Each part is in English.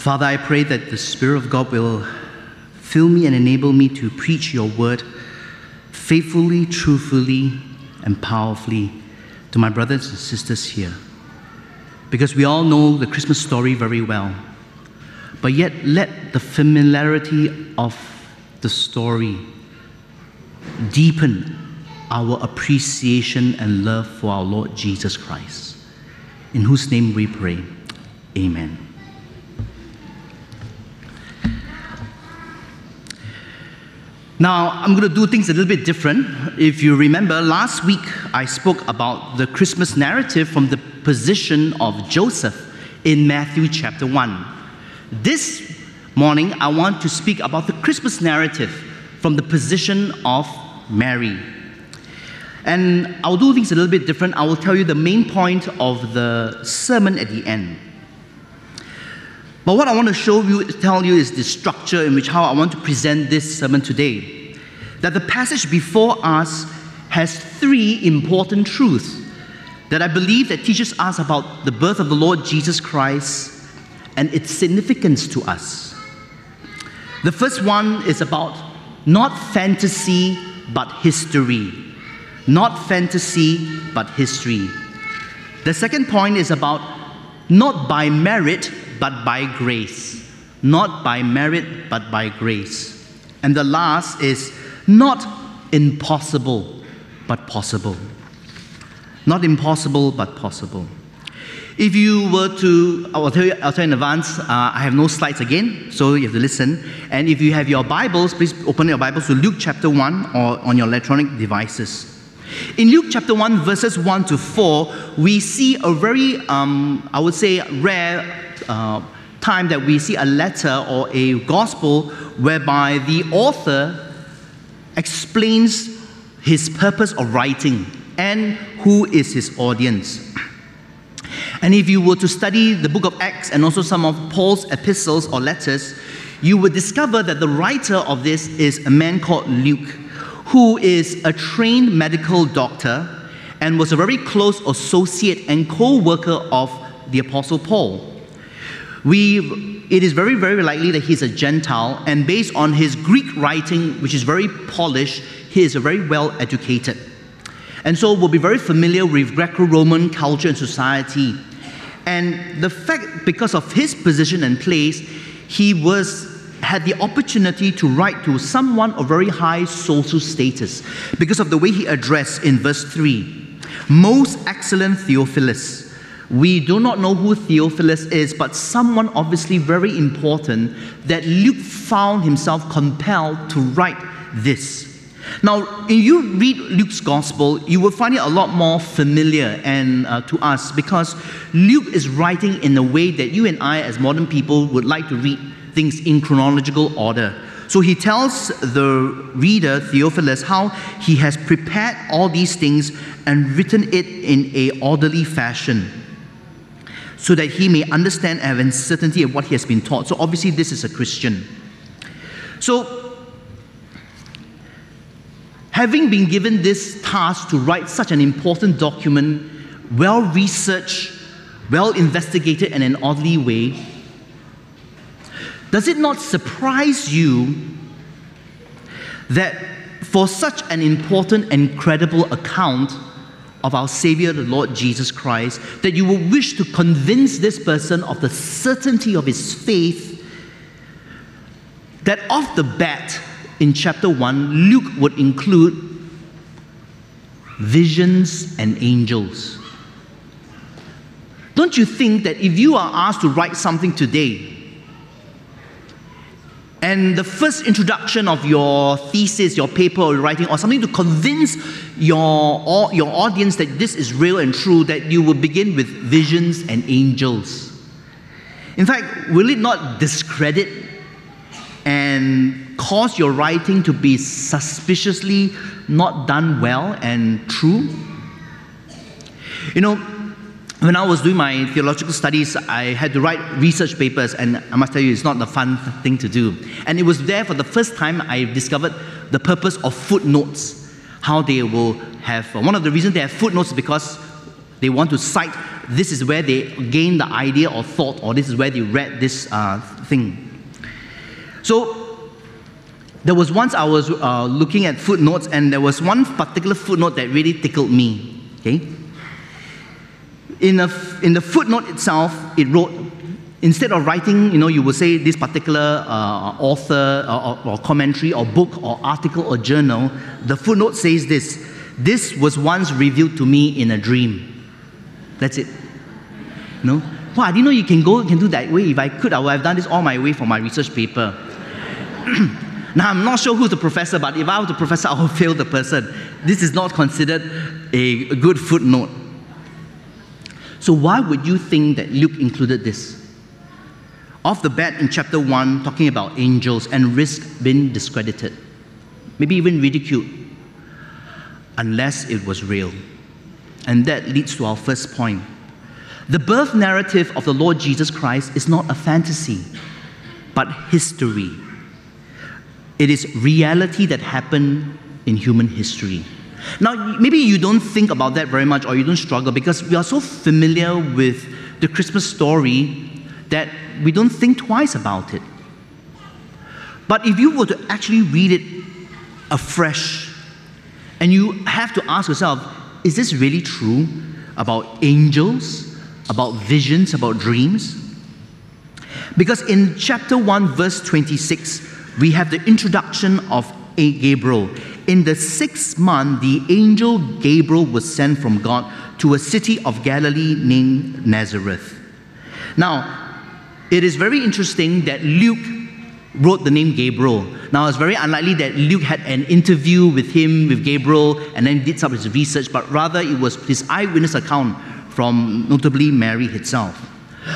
Father, I pray that the Spirit of God will fill me and enable me to preach your word faithfully, truthfully, and powerfully to my brothers and sisters here. Because we all know the Christmas story very well. But yet, let the familiarity of the story deepen our appreciation and love for our Lord Jesus Christ. In whose name we pray. Amen. Now, I'm going to do things a little bit different. If you remember, last week I spoke about the Christmas narrative from the position of Joseph in Matthew chapter 1. This morning, I want to speak about the Christmas narrative from the position of Mary. And I'll do things a little bit different. I will tell you the main point of the sermon at the end. But what I want to show you, tell you is the structure in which how I want to present this sermon today. That the passage before us has three important truths that I believe that teaches us about the birth of the Lord Jesus Christ and its significance to us. The first one is about not fantasy but history. Not fantasy but history. The second point is about not by merit but by grace. Not by merit, but by grace. And the last is not impossible, but possible. Not impossible, but possible. If you were to, I'll tell you, I'll tell you in advance, uh, I have no slides again, so you have to listen. And if you have your Bibles, please open your Bibles to Luke chapter 1 or on your electronic devices. In Luke chapter 1, verses 1 to 4, we see a very, um, I would say, rare uh, time that we see a letter or a gospel whereby the author explains his purpose of writing and who is his audience. And if you were to study the book of Acts and also some of Paul's epistles or letters, you would discover that the writer of this is a man called Luke, who is a trained medical doctor and was a very close associate and co worker of the Apostle Paul. We, it is very, very likely that he's a Gentile, and based on his Greek writing, which is very polished, he is a very well educated. And so will be very familiar with Greco Roman culture and society. And the fact, because of his position and place, he was had the opportunity to write to someone of very high social status because of the way he addressed in verse 3 Most excellent Theophilus, we do not know who Theophilus is, but someone obviously very important that Luke found himself compelled to write this. Now, if you read Luke's gospel, you will find it a lot more familiar and uh, to us because Luke is writing in a way that you and I, as modern people, would like to read things in chronological order. So he tells the reader, Theophilus, how he has prepared all these things and written it in a orderly fashion so that he may understand and have certainty of what he has been taught. So obviously, this is a Christian. So, having been given this task to write such an important document, well researched, well investigated in an orderly way, does it not surprise you that for such an important and credible account, of our Savior, the Lord Jesus Christ, that you will wish to convince this person of the certainty of his faith, that off the bat in chapter 1, Luke would include visions and angels. Don't you think that if you are asked to write something today, and the first introduction of your thesis, your paper, or writing, or something to convince your, your audience that this is real and true, that you will begin with visions and angels. In fact, will it not discredit and cause your writing to be suspiciously not done well and true? You know, when I was doing my theological studies, I had to write research papers, and I must tell you, it's not the fun thing to do. And it was there for the first time I discovered the purpose of footnotes. How they will have, one of the reasons they have footnotes is because they want to cite this is where they gained the idea or thought, or this is where they read this uh, thing. So there was once I was uh, looking at footnotes, and there was one particular footnote that really tickled me. Okay? In, a, in the footnote itself, it wrote, instead of writing, you know, you would say this particular uh, author or, or, commentary or book or article or journal, the footnote says this this was once revealed to me in a dream. That's it. No? Wow, I didn't know you can go, you can do that way. If I could, I would have done this all my way for my research paper. now, I'm not sure who's the professor, but if I was the professor, I would fail the person. This is not considered a good footnote. So, why would you think that Luke included this? Off the bat in chapter 1, talking about angels and risk being discredited, maybe even ridiculed, unless it was real. And that leads to our first point. The birth narrative of the Lord Jesus Christ is not a fantasy, but history. It is reality that happened in human history. Now, maybe you don't think about that very much or you don't struggle because we are so familiar with the Christmas story that we don't think twice about it. But if you were to actually read it afresh, and you have to ask yourself, is this really true about angels, about visions, about dreams? Because in chapter 1, verse 26, we have the introduction of a Gabriel. In the sixth month, the angel Gabriel was sent from God to a city of Galilee named Nazareth. Now, it is very interesting that Luke wrote the name Gabriel. Now, it's very unlikely that Luke had an interview with him, with Gabriel, and then did some of his research, but rather it was his eyewitness account from notably Mary herself.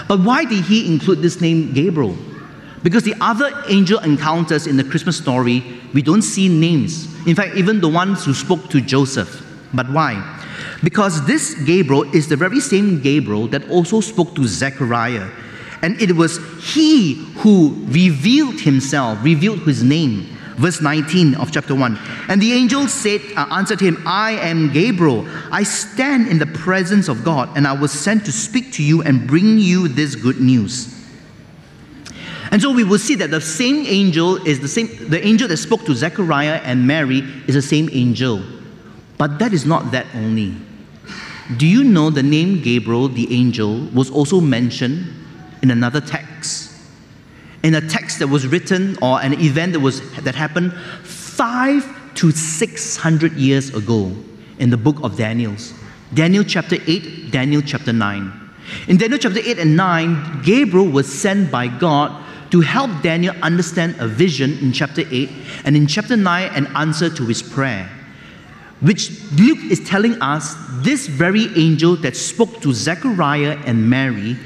But why did he include this name Gabriel? Because the other angel encounters in the Christmas story, we don't see names. In fact, even the ones who spoke to Joseph. But why? Because this Gabriel is the very same Gabriel that also spoke to Zechariah and it was he who revealed himself, revealed his name. Verse 19 of chapter 1. And the angel said, uh, answered him, I am Gabriel. I stand in the presence of God, and I was sent to speak to you and bring you this good news. And so we will see that the same angel is the same, the angel that spoke to Zechariah and Mary is the same angel. But that is not that only. Do you know the name Gabriel, the angel, was also mentioned in another text. In a text that was written or an event that, was, that happened five to six hundred years ago in the book of Daniel's. Daniel chapter 8, Daniel chapter 9. In Daniel chapter 8 and 9, Gabriel was sent by God to help Daniel understand a vision in chapter 8, and in chapter 9, an answer to his prayer. Which Luke is telling us this very angel that spoke to Zechariah and Mary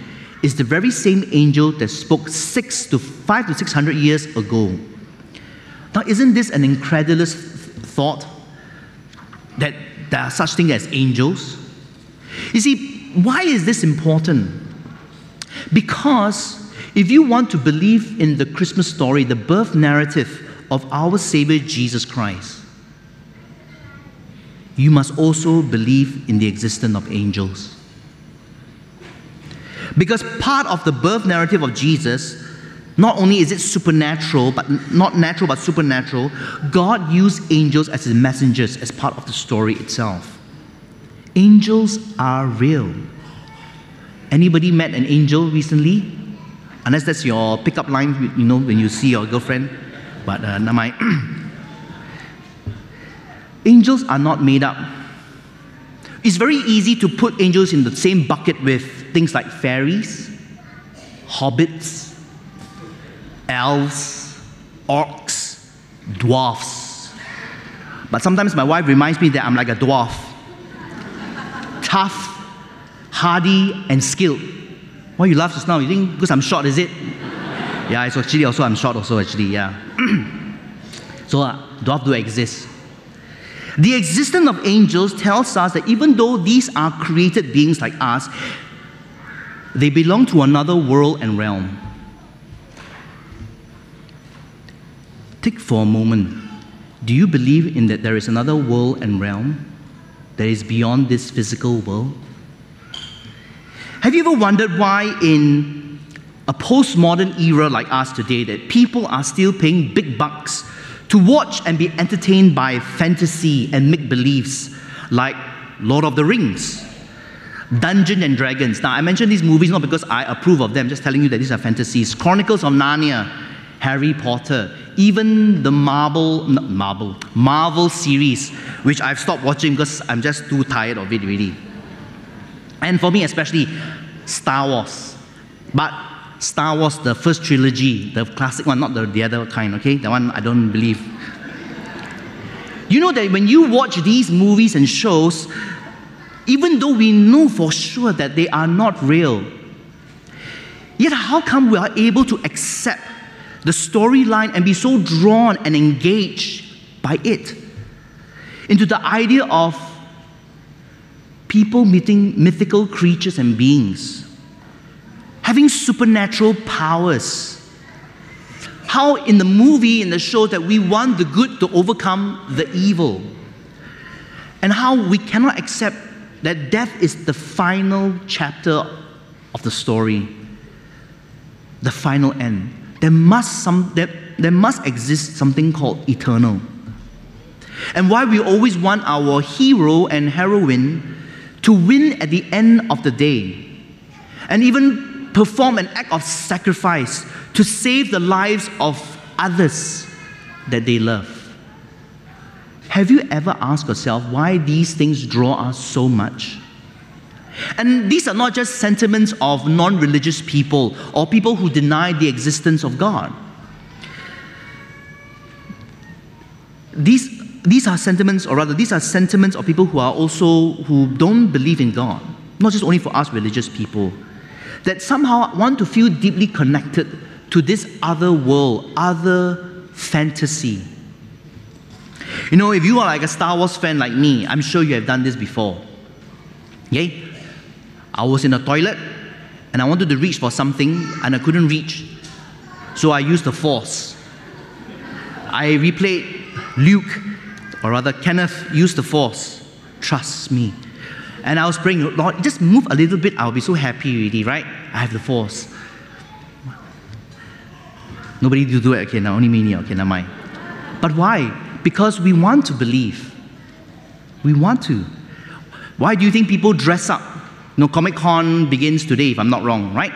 is the very same angel that spoke six to five to six hundred years ago. Now, isn't this an incredulous thought that there are such things as angels? You see, why is this important? Because if you want to believe in the Christmas story, the birth narrative of our Savior Jesus Christ, you must also believe in the existence of angels. Because part of the birth narrative of Jesus, not only is it supernatural, but not natural, but supernatural, God used angels as his messengers as part of the story itself. Angels are real. Anybody met an angel recently? Unless that's your pickup line, you know, when you see your girlfriend. But uh, my angels are not made up. It's very easy to put angels in the same bucket with things like fairies, hobbits, elves, orcs, dwarfs. But sometimes my wife reminds me that I'm like a dwarf tough, hardy, and skilled. Why you laugh just now? You think because I'm short, is it? yeah, it's actually also I'm short also actually, yeah. so uh, do exist. The existence of angels tells us that even though these are created beings like us, they belong to another world and realm. Think for a moment. Do you believe in that there is another world and realm that is beyond this physical world? Have you ever wondered why, in a postmodern era like us today, that people are still paying big bucks to watch and be entertained by fantasy and make believes like Lord of the Rings, Dungeons and Dragons. Now, I mention these movies not because I approve of them, just telling you that these are fantasies. Chronicles of Narnia, Harry Potter, even the Marvel, Marvel, Marvel series, which I've stopped watching because I'm just too tired of it really. And for me, especially Star Wars. But Star Wars, the first trilogy, the classic one, not the, the other kind, okay? The one I don't believe. You know that when you watch these movies and shows, even though we know for sure that they are not real, yet how come we are able to accept the storyline and be so drawn and engaged by it into the idea of people meeting mythical creatures and beings, having supernatural powers. How in the movie, in the show, that we want the good to overcome the evil. And how we cannot accept that death is the final chapter of the story, the final end. There must, some, there, there must exist something called eternal. And why we always want our hero and heroine to win at the end of the day and even perform an act of sacrifice to save the lives of others that they love. Have you ever asked yourself why these things draw us so much? And these are not just sentiments of non religious people or people who deny the existence of God. These these are sentiments, or rather, these are sentiments of people who are also, who don't believe in God. Not just only for us religious people. That somehow want to feel deeply connected to this other world, other fantasy. You know, if you are like a Star Wars fan like me, I'm sure you have done this before. Yay? I was in the toilet and I wanted to reach for something and I couldn't reach. So I used the Force. I replayed Luke or rather, Kenneth use the force. Trust me. And I was praying, Lord, just move a little bit, I'll be so happy already, right? I have the force. Nobody to do it, okay, now only me, okay, never mind. But why? Because we want to believe. We want to. Why do you think people dress up? You know, Comic Con begins today, if I'm not wrong, right?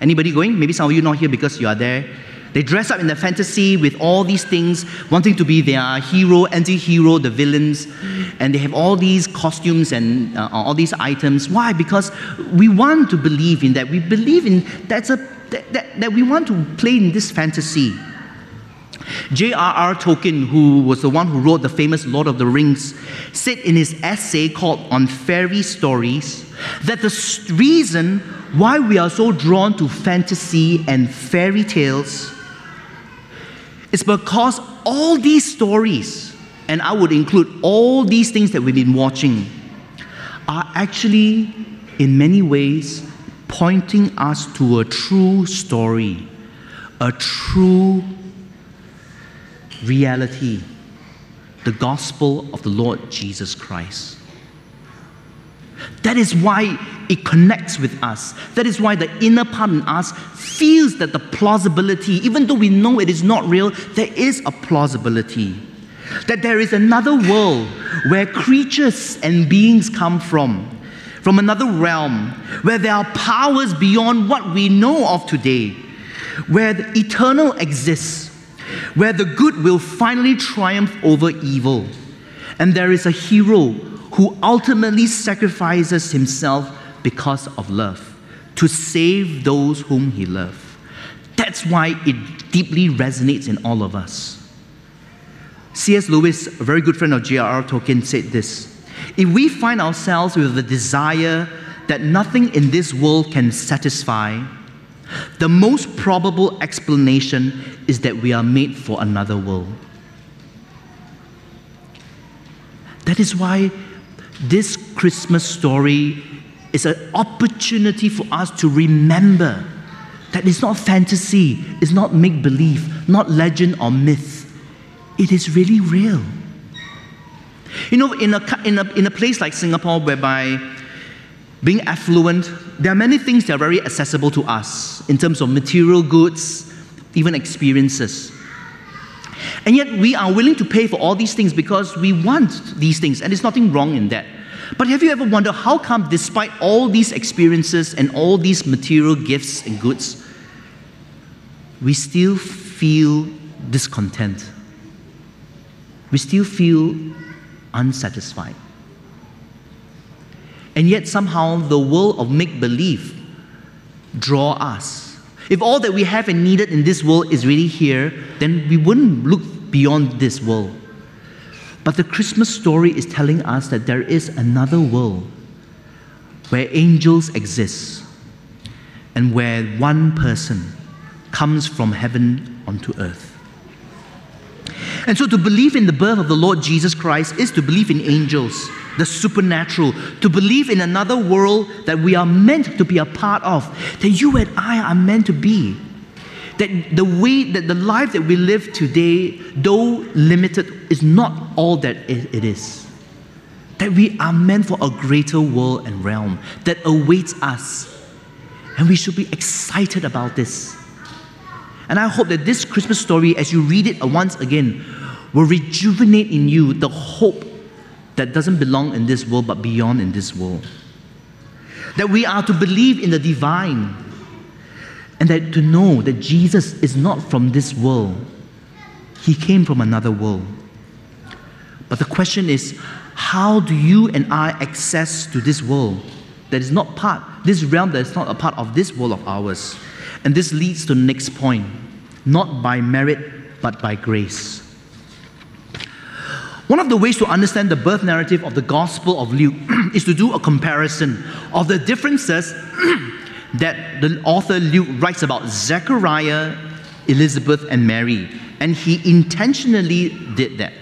Anybody going? Maybe some of you not here because you are there. They dress up in the fantasy with all these things, wanting to be their hero, anti hero, the villains. And they have all these costumes and uh, all these items. Why? Because we want to believe in that. We believe in that's a, that, that, that we want to play in this fantasy. J.R.R. Tolkien, who was the one who wrote the famous Lord of the Rings, said in his essay called On Fairy Stories that the reason why we are so drawn to fantasy and fairy tales it's because all these stories, and I would include all these things that we've been watching, are actually, in many ways, pointing us to a true story, a true reality, the gospel of the Lord Jesus Christ. That is why it connects with us. That is why the inner part in us feels that the plausibility, even though we know it is not real, there is a plausibility. That there is another world where creatures and beings come from, from another realm, where there are powers beyond what we know of today, where the eternal exists, where the good will finally triumph over evil. And there is a hero who ultimately sacrifices himself because of love to save those whom he loves. That's why it deeply resonates in all of us. C.S. Lewis, a very good friend of J.R.R. Tolkien, said this If we find ourselves with the desire that nothing in this world can satisfy, the most probable explanation is that we are made for another world. That is why this Christmas story is an opportunity for us to remember that it's not fantasy, it's not make believe, not legend or myth. It is really real. You know, in a, in a, in a place like Singapore, whereby being affluent, there are many things that are very accessible to us in terms of material goods, even experiences. And yet we are willing to pay for all these things because we want these things, and there's nothing wrong in that. But have you ever wondered how come, despite all these experiences and all these material gifts and goods, we still feel discontent? We still feel unsatisfied. And yet, somehow, the world of make believe draw us. If all that we have and needed in this world is really here, then we wouldn't look beyond this world. But the Christmas story is telling us that there is another world where angels exist and where one person comes from heaven onto earth. And so to believe in the birth of the Lord Jesus Christ is to believe in angels, the supernatural, to believe in another world that we are meant to be a part of, that you and I are meant to be. That the way that the life that we live today, though limited, is not all that it is. That we are meant for a greater world and realm that awaits us. And we should be excited about this. And I hope that this Christmas story, as you read it once again, will rejuvenate in you the hope that doesn't belong in this world but beyond in this world. That we are to believe in the divine and that to know that Jesus is not from this world, He came from another world. But the question is, how do you and I access to this world that is not part, this realm that is not a part of this world of ours? And this leads to the next point not by merit, but by grace. One of the ways to understand the birth narrative of the Gospel of Luke is to do a comparison of the differences that the author Luke writes about Zechariah, Elizabeth, and Mary. And he intentionally did that.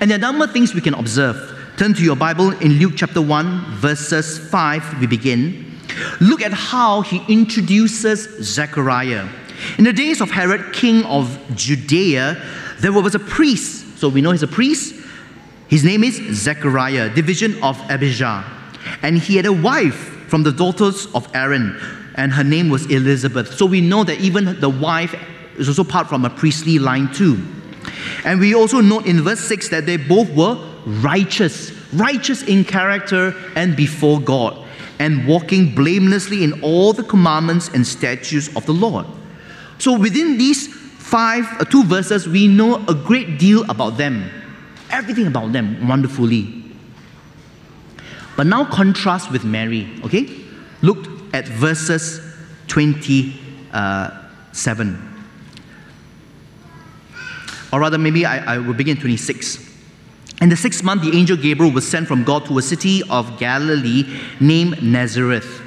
And there are a number of things we can observe. Turn to your Bible in Luke chapter 1, verses 5, we begin. Look at how he introduces Zechariah. In the days of Herod, king of Judea, there was a priest. So we know he's a priest. His name is Zechariah, division of Abijah. And he had a wife from the daughters of Aaron, and her name was Elizabeth. So we know that even the wife is also part from a priestly line too. And we also note in verse 6 that they both were righteous, righteous in character and before God, and walking blamelessly in all the commandments and statutes of the Lord. So within these five, uh, two verses, we know a great deal about them. Everything about them wonderfully. But now contrast with Mary, okay? Look at verses 27. Or rather, maybe I, I will begin 26. In the sixth month, the angel Gabriel was sent from God to a city of Galilee named Nazareth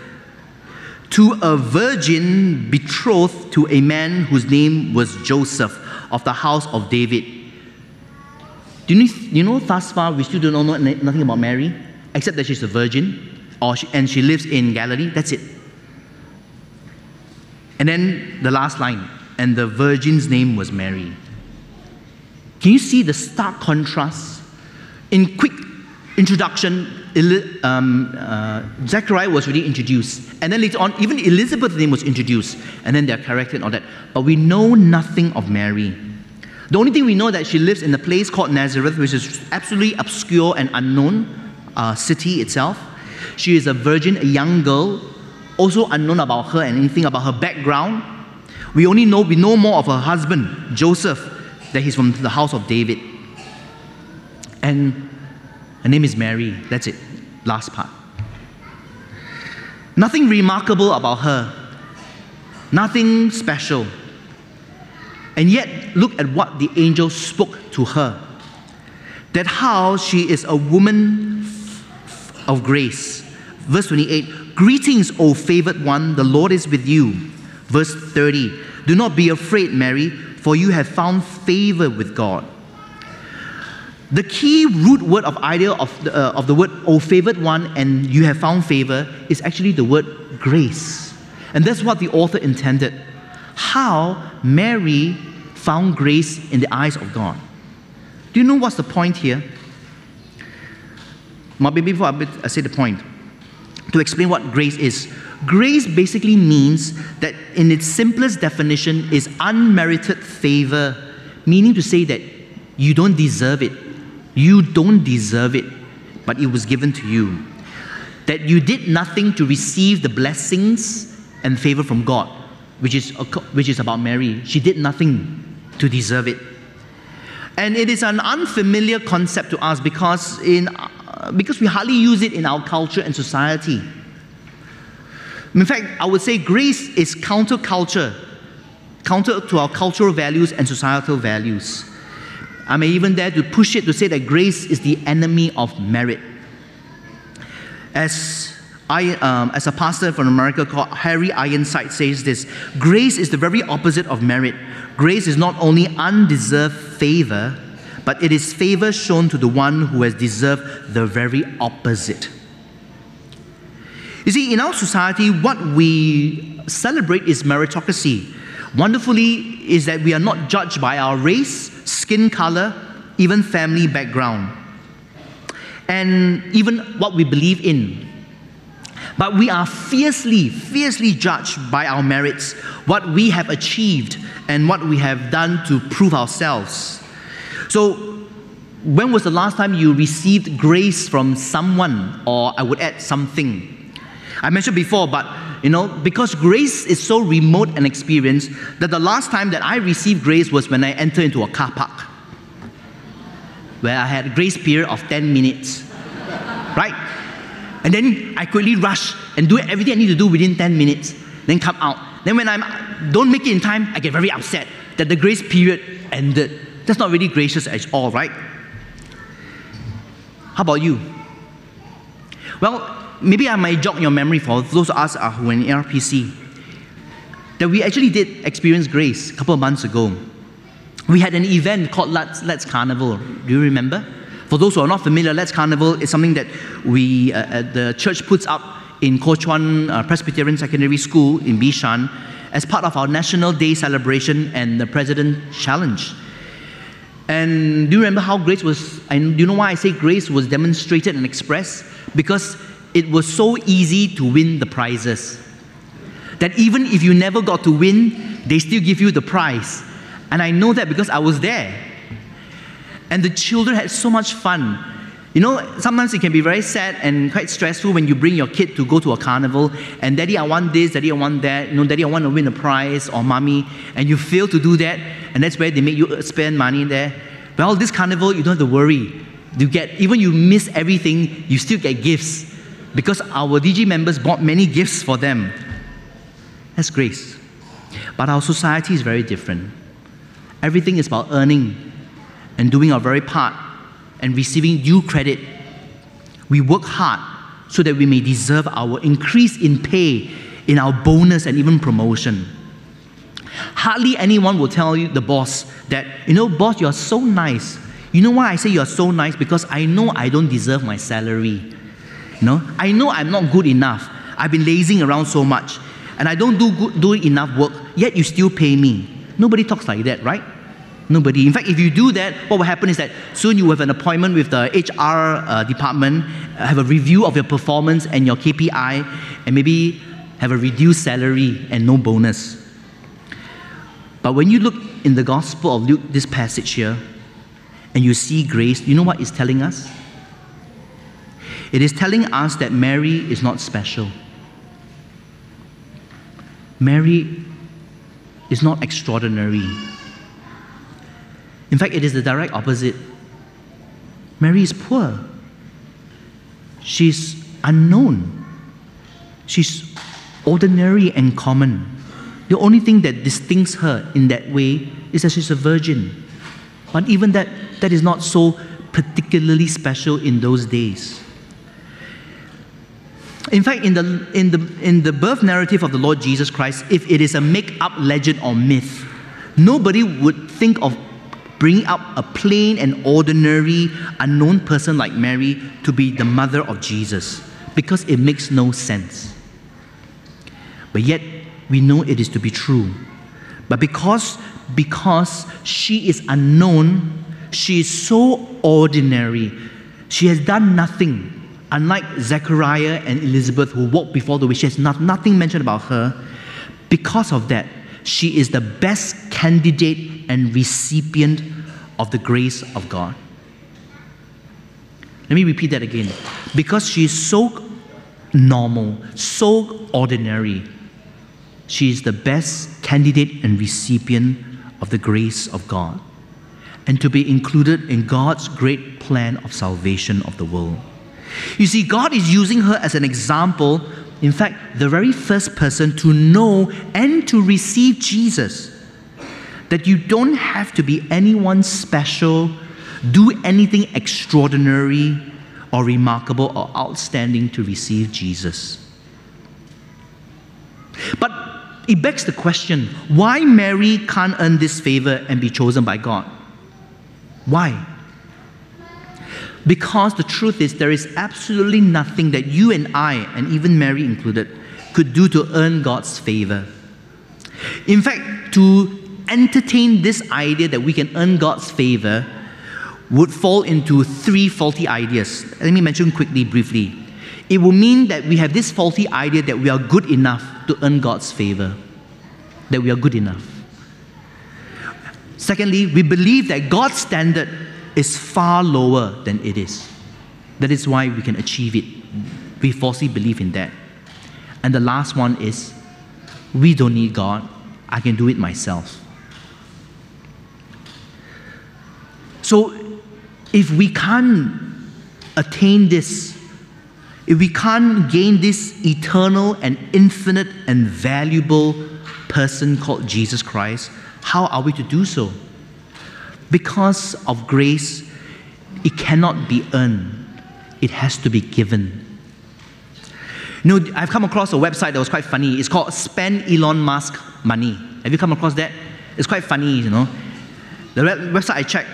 to a virgin betrothed to a man whose name was Joseph of the house of David. Do you, you know, thus far, we still don't know nothing about Mary, except that she's a virgin or she, and she lives in Galilee. That's it. And then the last line, and the virgin's name was Mary. Can you see the stark contrast? In quick introduction, um, uh, Zechariah was really introduced. And then later on, even Elizabeth's name was introduced. And then their character and all that. But we know nothing of Mary. The only thing we know that she lives in a place called Nazareth, which is absolutely obscure and unknown uh, city itself. She is a virgin, a young girl, also unknown about her and anything about her background. We only know we know more of her husband, Joseph, that he's from the house of David. And her name is Mary. That's it. Last part. Nothing remarkable about her. Nothing special. And yet, look at what the angel spoke to her. That how she is a woman of grace. Verse 28 Greetings, O favored one, the Lord is with you. Verse 30 Do not be afraid, Mary, for you have found favor with God. The key root word of idea of the, uh, of the word, O favored one, and you have found favor, is actually the word grace. And that's what the author intended. How Mary found grace in the eyes of God. Do you know what's the point here? Maybe before I say the point, to explain what grace is. Grace basically means that, in its simplest definition, is unmerited favor, meaning to say that you don't deserve it. You don't deserve it, but it was given to you. That you did nothing to receive the blessings and favor from God, which is, which is about Mary. She did nothing to deserve it. And it is an unfamiliar concept to us because, in, uh, because we hardly use it in our culture and society. In fact, I would say grace is counterculture, counter to our cultural values and societal values. I may even dare to push it to say that grace is the enemy of merit. As I, um, as a pastor from America called Harry Ironside says this grace is the very opposite of merit. Grace is not only undeserved favor, but it is favor shown to the one who has deserved the very opposite. You see, in our society, what we celebrate is meritocracy. Wonderfully, is that we are not judged by our race, skin color, even family background, and even what we believe in. But we are fiercely, fiercely judged by our merits, what we have achieved, and what we have done to prove ourselves. So, when was the last time you received grace from someone, or I would add something? I mentioned before, but you know, because grace is so remote an experience that the last time that I received grace was when I entered into a car park, where I had a grace period of 10 minutes, right? And then I quickly rush and do everything I need to do within 10 minutes, then come out. Then when I don't make it in time, I get very upset that the grace period ended. That's not really gracious at all, right? How about you? Well, maybe I might jog your memory for those of us who are in RPC, that we actually did experience grace a couple of months ago. We had an event called Let's, Let's Carnival. Do you remember? For those who are not familiar, Let's Carnival is something that we, uh, uh the church puts up in Kuo Chuan uh, Presbyterian Secondary School in Bishan as part of our National Day celebration and the President Challenge. And do you remember how grace was, and do you know why I say grace was demonstrated and expressed? Because it was so easy to win the prizes that even if you never got to win, they still give you the prize. And I know that because I was there. And the children had so much fun. You know, sometimes it can be very sad and quite stressful when you bring your kid to go to a carnival and daddy, I want this, daddy, I want that, you know, daddy, I want to win a prize or mommy, and you fail to do that, and that's where they make you spend money there. Well, this carnival, you don't have to worry. You get, even you miss everything, you still get gifts because our DG members bought many gifts for them. That's grace. But our society is very different. Everything is about earning and doing our very part and receiving due credit. We work hard so that we may deserve our increase in pay, in our bonus, and even promotion. Hardly anyone will tell you, the boss, that, you know, boss, you're so nice. You know why I say you're so nice? Because I know I don't deserve my salary. No, I know I'm not good enough. I've been lazing around so much, and I don't do good, do enough work. Yet you still pay me. Nobody talks like that, right? Nobody. In fact, if you do that, what will happen is that soon you have an appointment with the HR uh, department, uh, have a review of your performance and your KPI, and maybe have a reduced salary and no bonus. But when you look in the Gospel of Luke, this passage here, and you see grace, you know what it's telling us? It is telling us that Mary is not special. Mary is not extraordinary. In fact, it is the direct opposite. Mary is poor. She's unknown. She's ordinary and common. The only thing that distincts her in that way is that she's a virgin. But even that, that is not so particularly special in those days. In fact, in the, in, the, in the birth narrative of the Lord Jesus Christ, if it is a make up legend or myth, nobody would think of bringing up a plain and ordinary, unknown person like Mary to be the mother of Jesus because it makes no sense. But yet, we know it is to be true. But because, because she is unknown, she is so ordinary, she has done nothing unlike Zechariah and Elizabeth who walked before the witch, not, nothing mentioned about her. Because of that, she is the best candidate and recipient of the grace of God. Let me repeat that again. Because she is so normal, so ordinary, she is the best candidate and recipient of the grace of God and to be included in God's great plan of salvation of the world. You see, God is using her as an example, in fact, the very first person to know and to receive Jesus. That you don't have to be anyone special, do anything extraordinary or remarkable or outstanding to receive Jesus. But it begs the question why Mary can't earn this favor and be chosen by God? Why? Because the truth is, there is absolutely nothing that you and I, and even Mary included, could do to earn God's favor. In fact, to entertain this idea that we can earn God's favor would fall into three faulty ideas. Let me mention quickly, briefly. It will mean that we have this faulty idea that we are good enough to earn God's favor, that we are good enough. Secondly, we believe that God's standard is far lower than it is. That is why we can achieve it. We falsely believe in that. And the last one is we don't need God, I can do it myself. So, if we can't attain this, if we can't gain this eternal and infinite and valuable person called Jesus Christ, how are we to do so? Because of grace, it cannot be earned, it has to be given. You know, I've come across a website that was quite funny. It's called Spend Elon Musk Money. Have you come across that? It's quite funny, you know. The website I checked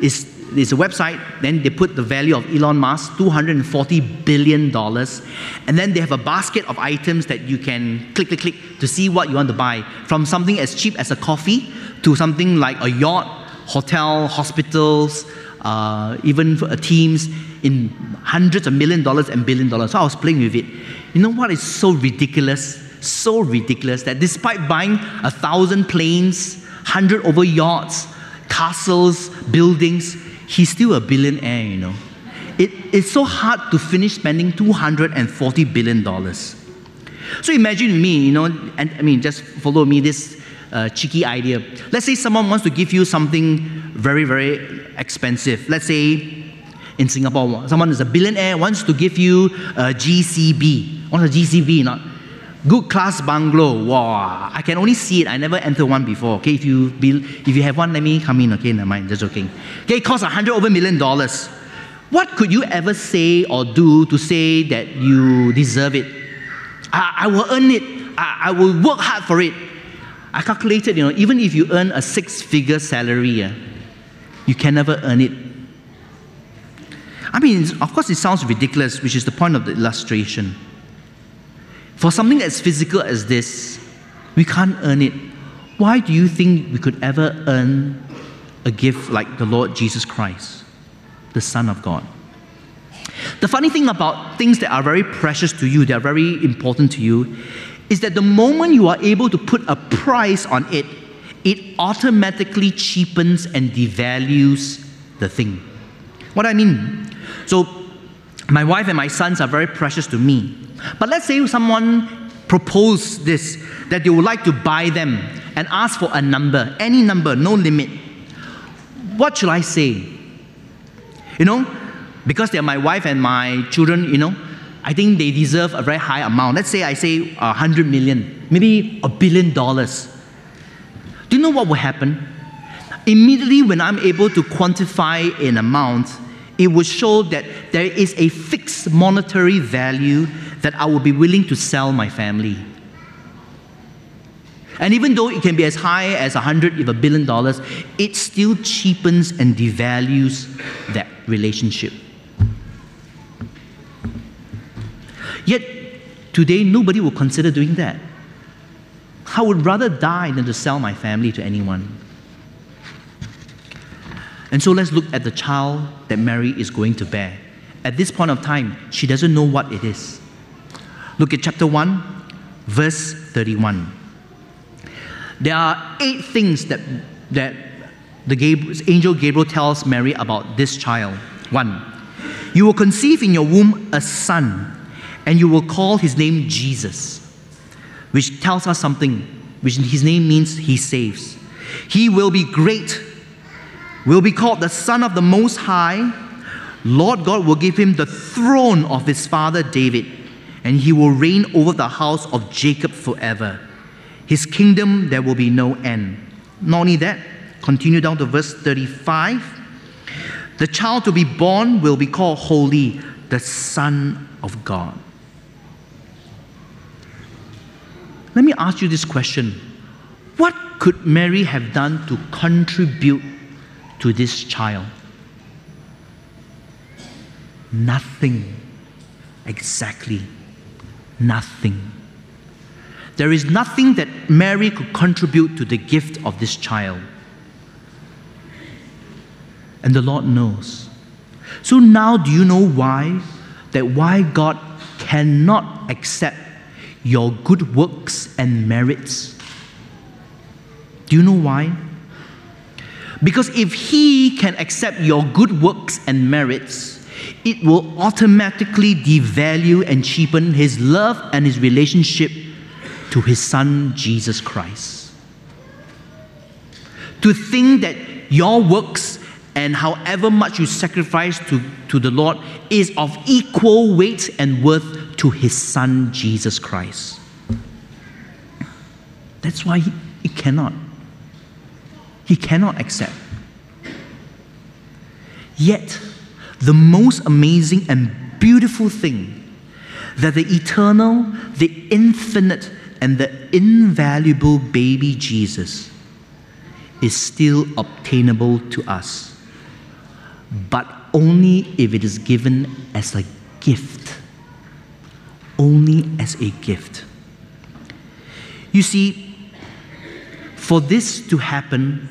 is there's a website, then they put the value of Elon Musk, $240 billion, and then they have a basket of items that you can click, click, click to see what you want to buy. From something as cheap as a coffee to something like a yacht, hotel, hospitals, uh, even uh, teams in hundreds of million dollars and billion dollars. So I was playing with it. You know what is so ridiculous? So ridiculous that despite buying a thousand planes, hundred over yachts, castles, buildings, he's still a billionaire, you know. It, it's so hard to finish spending $240 billion. So imagine me, you know, and I mean, just follow me this uh, cheeky idea. Let's say someone wants to give you something very, very expensive. Let's say in Singapore, someone is a billionaire, wants to give you a GCB. What's a GCB? Not good class bungalow. Wow, I can only see it. I never entered one before. Okay, if you be, if you have one, let me come in. Okay, never mind. Just joking. Okay, it costs a hundred over million dollars. What could you ever say or do to say that you deserve it? I, I will earn it. I, I, will work hard for it. I calculated, you know, even if you earn a six-figure salary, uh, you can never earn it. I mean, of course, it sounds ridiculous, which is the point of the illustration. For something as physical as this, we can't earn it. Why do you think we could ever earn a gift like the Lord Jesus Christ, the Son of God? The funny thing about things that are very precious to you, that are very important to you, is that the moment you are able to put a price on it, it automatically cheapens and devalues the thing. What I mean? So, my wife and my sons are very precious to me. But let's say someone proposed this, that they would like to buy them and ask for a number, any number, no limit. What should I say? You know, because they're my wife and my children, you know, I think they deserve a very high amount. Let's say I say a hundred million, maybe a billion dollars. Do you know what will happen? Immediately, when I'm able to quantify an amount, it will show that there is a fixed monetary value that I will be willing to sell my family. And even though it can be as high as a hundred, if a billion dollars, it still cheapens and devalues that relationship. Yet, today, nobody will consider doing that. I would rather die than to sell my family to anyone. And so let's look at the child that Mary is going to bear at this point of time, she doesn't know what it is. Look at chapter 1, verse 31. There are eight things that, that the Gabriel, angel Gabriel tells Mary about this child. One, you will conceive in your womb a son, and you will call his name Jesus, which tells us something, which his name means he saves. He will be great, will be called the Son of the Most High. Lord God will give him the throne of his father David, and he will reign over the house of Jacob forever. His kingdom there will be no end. Not only that, continue down to verse 35. The child to be born will be called Holy, the Son of God. Let me ask you this question What could Mary have done to contribute to this child? Nothing. Exactly. Nothing. There is nothing that Mary could contribute to the gift of this child. And the Lord knows. So now do you know why? That why God cannot accept your good works and merits. Do you know why? Because if He can accept your good works and merits, it will automatically devalue and cheapen His love and His relationship to His Son, Jesus Christ. To think that your works and however much you sacrifice to, to the Lord is of equal weight and worth to His Son, Jesus Christ. That's why He, he cannot. He cannot accept. Yet, the most amazing and beautiful thing that the eternal, the infinite, and the invaluable baby Jesus is still obtainable to us but only if it is given as a gift. Only as a gift. You see, for this to happen,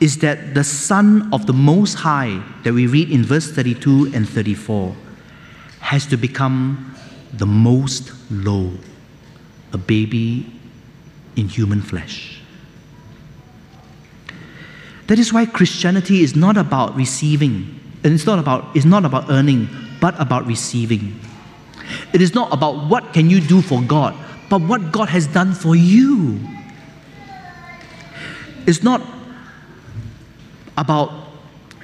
is that the Son of the Most High, that we read in verse 32 and 34, has to become the most low, a baby in human flesh. That is why Christianity is not about receiving, and it's not about, it's not about earning, but about receiving. It is not about what can you do for God, but what God has done for you. It's not about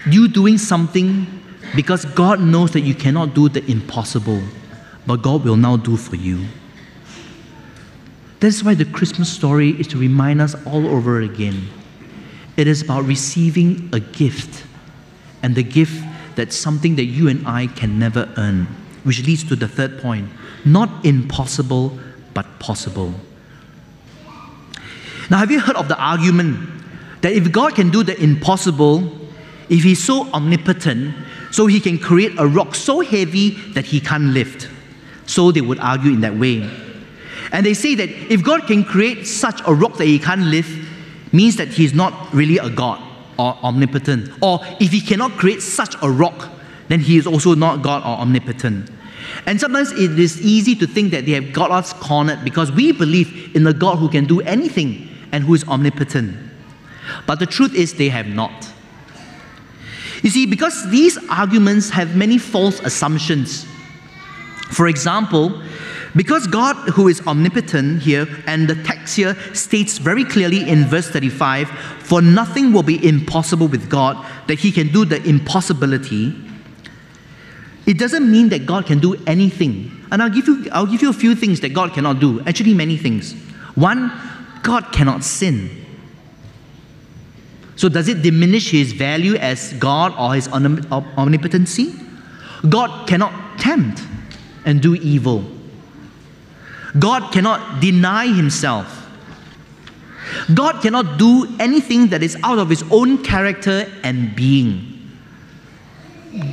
you doing something because God knows that you cannot do the impossible, but God will now do for you. That's why the Christmas story is to remind us all over again it is about receiving a gift. And the gift that's something that you and I can never earn, which leads to the third point not impossible, but possible. Now, have you heard of the argument that if God can do the impossible, if He's so omnipotent, so He can create a rock so heavy that He can't lift? So they would argue in that way. And they say that if God can create such a rock that He can't lift, means that he's not really a God or omnipotent. Or if he cannot create such a rock, then he is also not God or omnipotent. And sometimes it is easy to think that they have got us cornered because we believe in a God who can do anything and who is omnipotent. But the truth is, they have not. You see, because these arguments have many false assumptions. For example, because God, who is omnipotent here, and the text here states very clearly in verse 35 for nothing will be impossible with God, that He can do the impossibility, it doesn't mean that God can do anything. And I'll give you, I'll give you a few things that God cannot do. Actually, many things. One, God cannot sin. So, does it diminish His value as God or His omnipotency? God cannot tempt and do evil. God cannot deny himself. God cannot do anything that is out of his own character and being.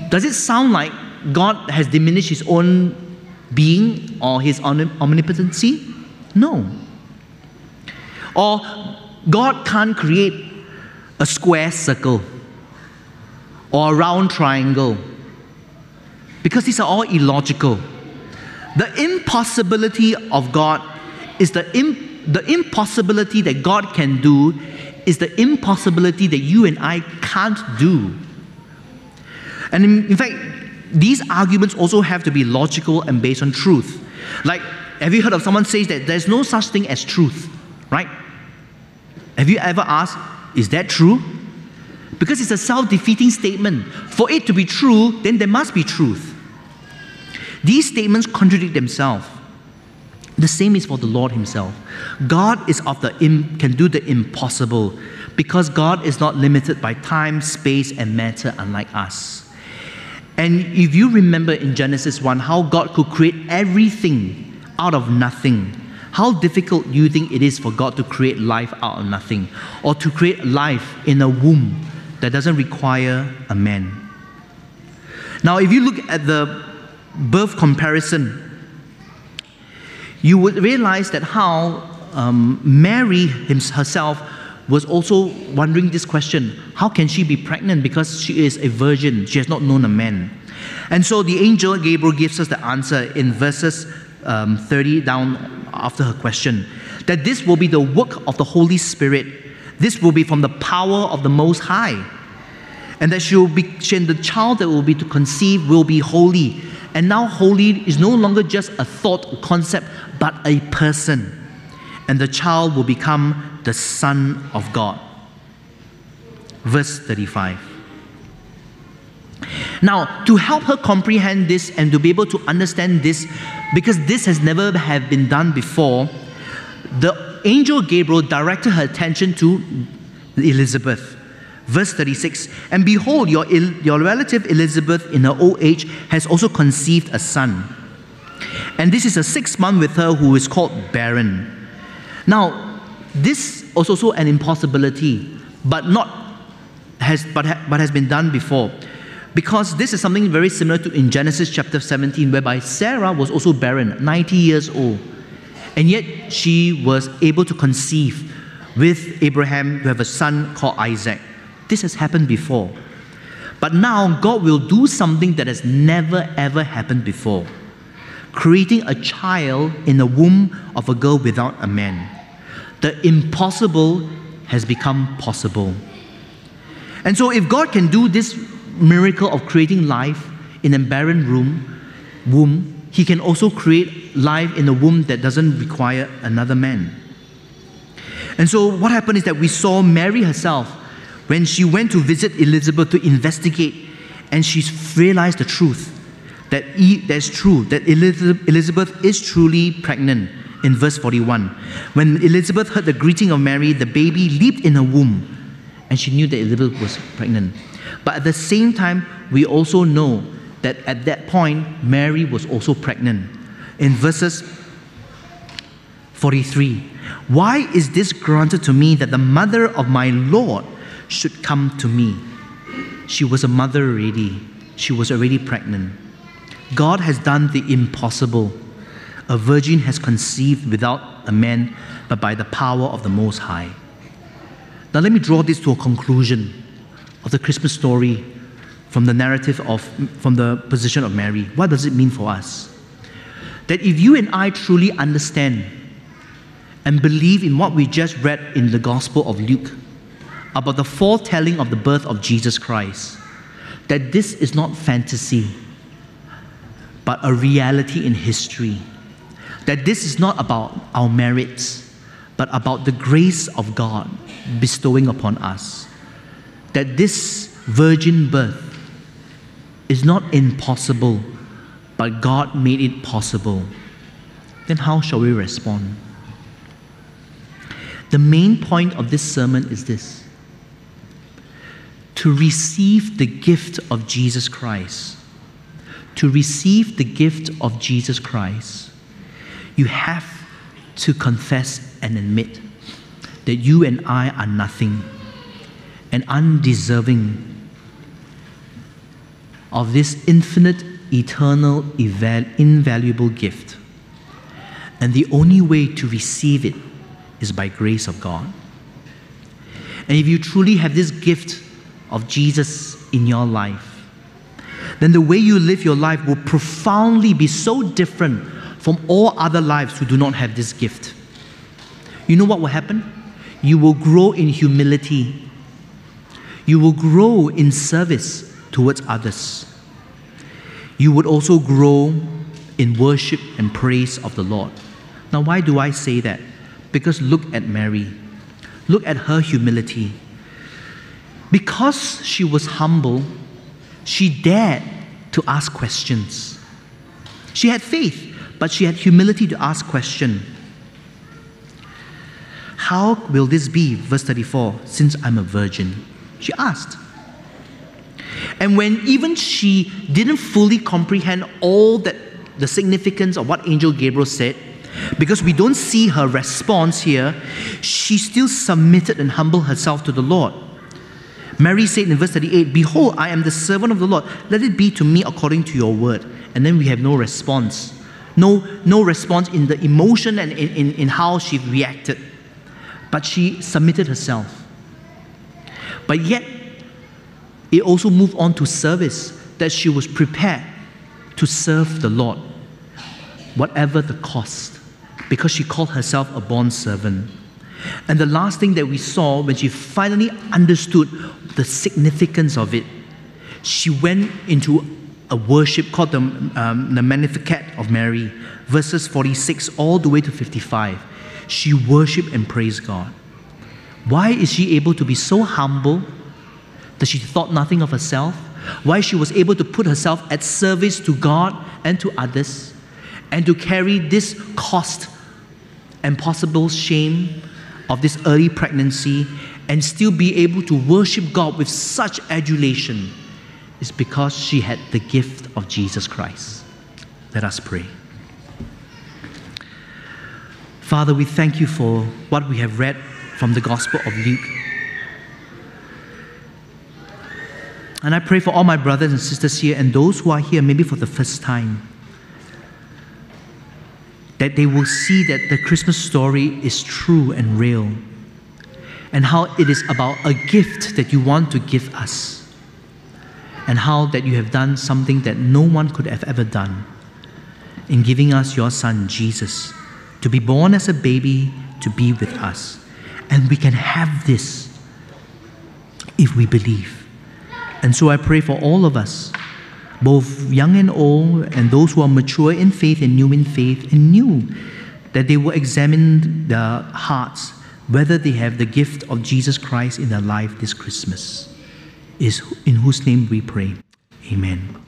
Does it sound like God has diminished his own being or his omnipotency? No. Or God can't create a square circle or a round triangle. because these are all illogical. The impossibility of God is the, the impossibility that God can do is the impossibility that you and I can't do. And in, in fact, these arguments also have to be logical and based on truth. Like, have you heard of someone says that there's no such thing as truth, right? Have you ever asked, is that true? Because it's a self defeating statement. For it to be true, then there must be truth. These statements contradict themselves. The same is for the Lord Himself. God is of the Im- can do the impossible because God is not limited by time, space, and matter, unlike us. And if you remember in Genesis 1 how God could create everything out of nothing, how difficult do you think it is for God to create life out of nothing or to create life in a womb that doesn't require a man? Now, if you look at the birth comparison, you would realize that how um, Mary herself was also wondering this question how can she be pregnant? Because she is a virgin. She has not known a man. And so the angel gabriel gives us the answer in verses um, 30 down after her question that this will be the work of the holy spirit. This will be from the power of the most high. And that she will be she and the child that will be to conceive will be holy. And now holy is no longer just a thought a concept but a person and the child will become the Son of God. Verse 35. Now, to help her comprehend this and to be able to understand this, because this has never have been done before, the angel Gabriel directed her attention to Elizabeth. Verse 36 And behold, your, your relative Elizabeth, in her old age, has also conceived a son. And this is a sixth month with her who is called barren. Now, this is also an impossibility, but not has but, ha, but has been done before. Because this is something very similar to in Genesis chapter 17, whereby Sarah was also barren, 90 years old. And yet she was able to conceive with Abraham to have a son called Isaac. This has happened before. But now God will do something that has never ever happened before creating a child in the womb of a girl without a man the impossible has become possible. And so, if God can do this miracle of creating life in a barren room, womb, He can also create life in a womb that doesn't require another man. And so, what happened is that we saw Mary herself when she went to visit Elizabeth to investigate, and she realized the truth that that's true, that Elizabeth is truly pregnant in verse 41. When Elizabeth heard the greeting of Mary, the baby leaped in her womb, and she knew that Elizabeth was pregnant. But at the same time, we also know that at that point, Mary was also pregnant. In verses 43, why is this granted to me that the mother of my Lord should come to me? She was a mother already, she was already pregnant. God has done the impossible a virgin has conceived without a man, but by the power of the Most High. Now, let me draw this to a conclusion of the Christmas story from the narrative of, from the position of Mary. What does it mean for us? That if you and I truly understand and believe in what we just read in the Gospel of Luke about the foretelling of the birth of Jesus Christ, that this is not fantasy, but a reality in history that this is not about our merits, but about the grace of God bestowing upon us. That this virgin birth is not impossible, but God made it possible. Then how shall we respond? The main point of this sermon is this to receive the gift of Jesus Christ. To receive the gift of Jesus Christ you have to confess and admit that you and I are nothing and undeserving of this infinite, eternal, invaluable gift. And the only way to receive it is by grace of God. And if you truly have this gift of Jesus in your life, then the way you live your life will profoundly be so different from all other lives who do not have this gift. You know what will happen? You will grow in humility. You will grow in service towards others. You would also grow in worship and praise of the Lord. Now, why do I say that? Because look at Mary. Look at her humility. Because she was humble, she dared to ask questions. She had faith, but she had humility to ask question. How will this be? Verse 34 Since I'm a virgin. She asked. And when even she didn't fully comprehend all that the significance of what Angel Gabriel said, because we don't see her response here, she still submitted and humbled herself to the Lord. Mary said in verse 38, Behold, I am the servant of the Lord. Let it be to me according to your word. And then we have no response. No, no response in the emotion and in, in, in how she reacted. But she submitted herself. But yet, it also moved on to service, that she was prepared to serve the Lord, whatever the cost, because she called herself a bond servant. And the last thing that we saw when she finally understood the significance of it, she went into a worship called the, um, the Magnificat of Mary, verses 46 all the way to 55. She worshiped and praised God. Why is she able to be so humble that she thought nothing of herself? Why she was able to put herself at service to God and to others and to carry this cost and possible shame of this early pregnancy and still be able to worship God with such adulation is because she had the gift of Jesus Christ. Let us pray. Father, we thank you for what we have read from the Gospel of Luke. And I pray for all my brothers and sisters here and those who are here maybe for the first time that they will see that the Christmas story is true and real, and how it is about a gift that you want to give us, and how that you have done something that no one could have ever done in giving us your Son, Jesus, to be born as a baby to be with us. And we can have this if we believe. And so I pray for all of us both young and old, and those who are mature in faith and new in faith, and new, that they will examine their hearts whether they have the gift of Jesus Christ in their life this Christmas. Is in whose name we pray. Amen.